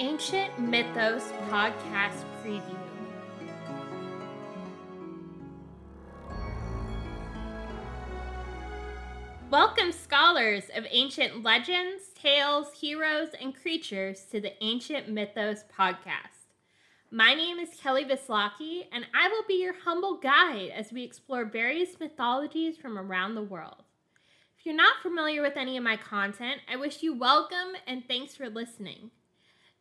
Ancient Mythos Podcast Preview. Welcome, scholars of ancient legends, tales, heroes, and creatures, to the Ancient Mythos Podcast. My name is Kelly Vislaki, and I will be your humble guide as we explore various mythologies from around the world. If you're not familiar with any of my content, I wish you welcome and thanks for listening.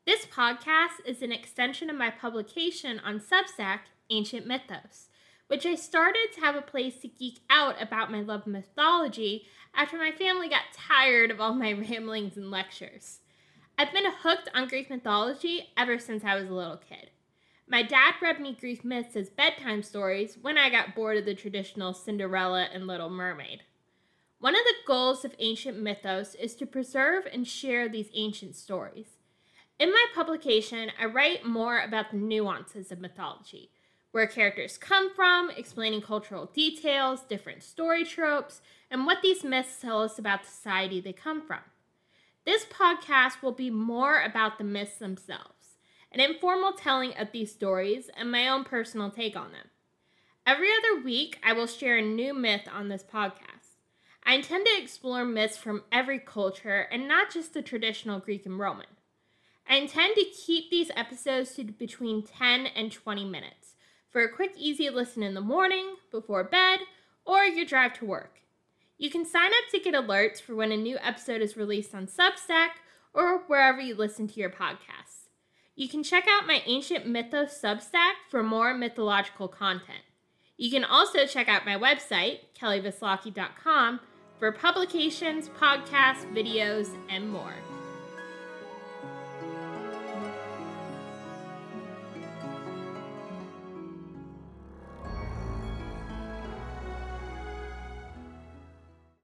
This podcast is an extension of my publication on Substack, Ancient Mythos, which I started to have a place to geek out about my love of mythology after my family got tired of all my ramblings and lectures. I've been hooked on Greek mythology ever since I was a little kid. My dad read me Greek myths as bedtime stories when I got bored of the traditional Cinderella and Little Mermaid. One of the goals of ancient mythos is to preserve and share these ancient stories. In my publication, I write more about the nuances of mythology, where characters come from, explaining cultural details, different story tropes, and what these myths tell us about the society they come from. This podcast will be more about the myths themselves, an informal telling of these stories, and my own personal take on them. Every other week, I will share a new myth on this podcast. I intend to explore myths from every culture and not just the traditional Greek and Roman. I intend to keep these episodes to between 10 and 20 minutes for a quick, easy listen in the morning, before bed, or your drive to work. You can sign up to get alerts for when a new episode is released on Substack or wherever you listen to your podcasts. You can check out my Ancient Mythos Substack for more mythological content. You can also check out my website, kellyvislaki.com, for publications, podcasts, videos, and more.